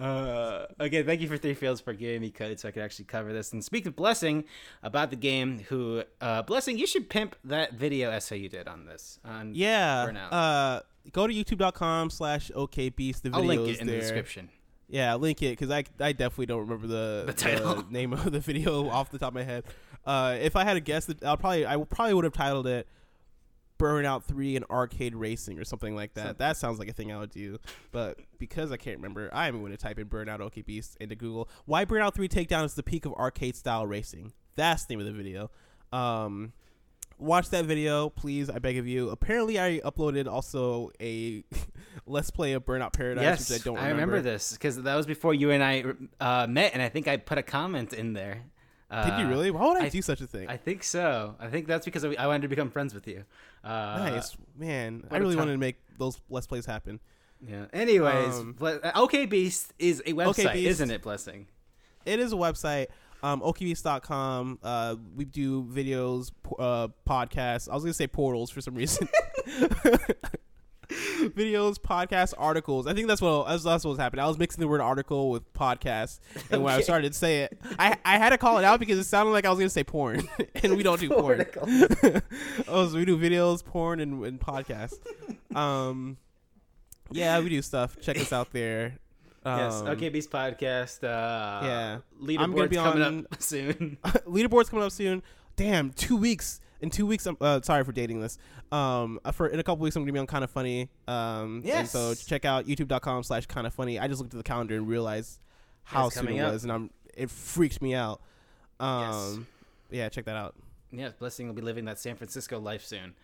Uh, okay, thank you for Three Fields for giving me code so I could actually cover this. And speak of Blessing about the game, who uh, Blessing, you should pimp that video essay you did on this. On yeah. Burnout. Uh, go to youtube.com slash okbeast. The video I'll link it in there. the description. Yeah, link it because I, I definitely don't remember the, the, title. the <laughs> name of the video <laughs> off the top of my head. Uh, if I had a guess, I'll probably I probably would have titled it Burnout 3 and arcade racing or something like that. That sounds like a thing I would do. But because I can't remember, I'm going to type in Burnout OK Beast into Google. Why Burnout 3 Takedown is the peak of arcade style racing. That's the name of the video. Um, watch that video, please. I beg of you. Apparently, I uploaded also a <laughs> Let's Play of Burnout Paradise, yes, which I don't remember. I remember this because that was before you and I uh, met, and I think I put a comment in there. Did you uh, really? Why would I, I, do such a thing? I think so. I think that's because I wanted to become friends with you. Uh, nice, man. I really wanted to make those let's plays happen. Yeah. Anyways, um, uh, OK Beast is a website, okay isn't it? Blessing. It is a website. Um, okbeast.com. Uh, we do videos, uh, podcasts. I was gonna say portals for some reason. <laughs> videos, podcasts, articles. I think that's what that's, that's what was happening. I was mixing the word article with podcast, and when I started to say it, I I had to call it out because it sounded like I was gonna say porn, <laughs> and we don't do porn. <laughs> oh, so we do videos, porn, and, and podcasts. Um, yeah, we do stuff. Check us out there. Um, yes, OK Beast podcast. Uh, yeah, leaderboard's I'm gonna be coming on, up <laughs> soon. <laughs> leaderboard's coming up soon. Damn, two weeks in two weeks. I'm uh, sorry for dating this. Um, uh, for in a couple weeks, I'm gonna be on Kinda Funny. Um, yes. so check out YouTube.com/slash Kinda Funny. I just looked at the calendar and realized how soon it up. was, and I'm it freaked me out. Um, yes. yeah, check that out. Yes, Blessing will be living that San Francisco life soon.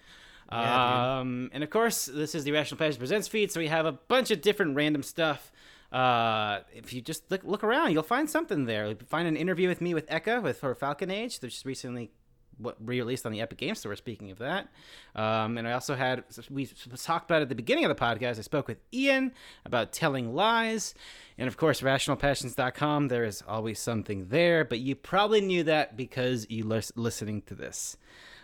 Yeah, um, and of course, this is the Irrational Passions Presents feed, so we have a bunch of different random stuff. Uh, if you just look look around, you'll find something there. Find an interview with me with Eka with her Falcon Age, that just recently what re-released on the Epic Game Store. Speaking of that, um, and I also had we talked about at the beginning of the podcast. I spoke with Ian about telling lies, and of course, irrationalpassions.com. There is always something there, but you probably knew that because you were listening to this.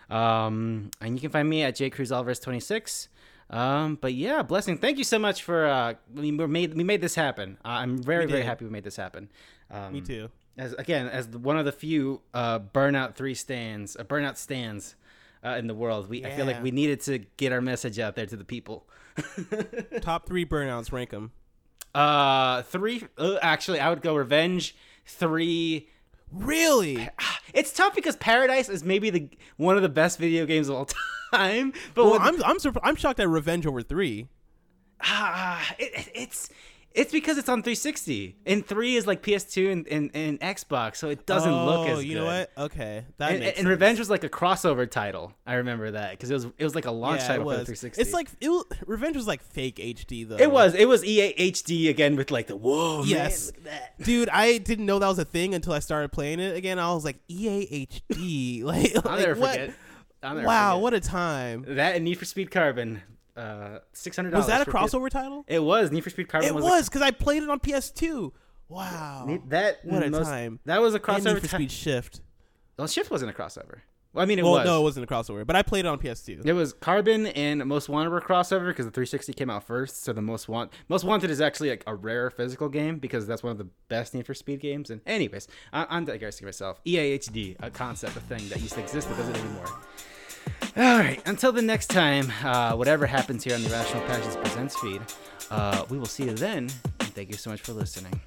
Um, and you can find me at jcruzalvarez26. Um, but yeah, blessing. Thank you so much for uh, we made we made this happen. Uh, I'm very very happy we made this happen. Um, me too as again as one of the few uh, burnout three stands, uh, burnout stands uh, in the world. We yeah. I feel like we needed to get our message out there to the people. <laughs> Top three burnouts, rank them. Uh, three. Uh, actually, I would go Revenge. Three. Really? <sighs> It's tough because Paradise is maybe the one of the best video games of all <laughs> time. But well, I'm I'm I'm shocked at Revenge over three. Ah, it, it's it's because it's on 360, and three is like PS2 and, and, and Xbox, so it doesn't oh, look as Oh you good. know what? Okay, that and, and Revenge was like a crossover title. I remember that because it was it was like a launch yeah, title for 360. It's like it was, Revenge was like fake HD though. It was. It was EA HD again with like the whoa. Yes, man, <laughs> dude. I didn't know that was a thing until I started playing it again. I was like EA HD. <laughs> like, I'll like, never what? forget. I'll never wow, forget. what a time! That and Need for Speed Carbon uh, six hundred. Was that a crossover title? It was. Need for Speed Carbon. It was because I played it on PS2. Wow, that what a most, time. That was a crossover. And Need for Speed Shift. Well, Shift wasn't a crossover. Well, I mean, it well, was. No, it wasn't a crossover, but I played it on PS2. It was Carbon and Most Wanted were crossover because the 360 came out first. So the Most Want Most Wanted is actually like a rare physical game because that's one of the best Need for Speed games. And anyways, I- I'm digressing myself. EAHD, a concept, a thing that used to exist that doesn't anymore. All right. Until the next time, uh, whatever happens here on the Irrational Passions Presents feed, uh, we will see you then. And thank you so much for listening.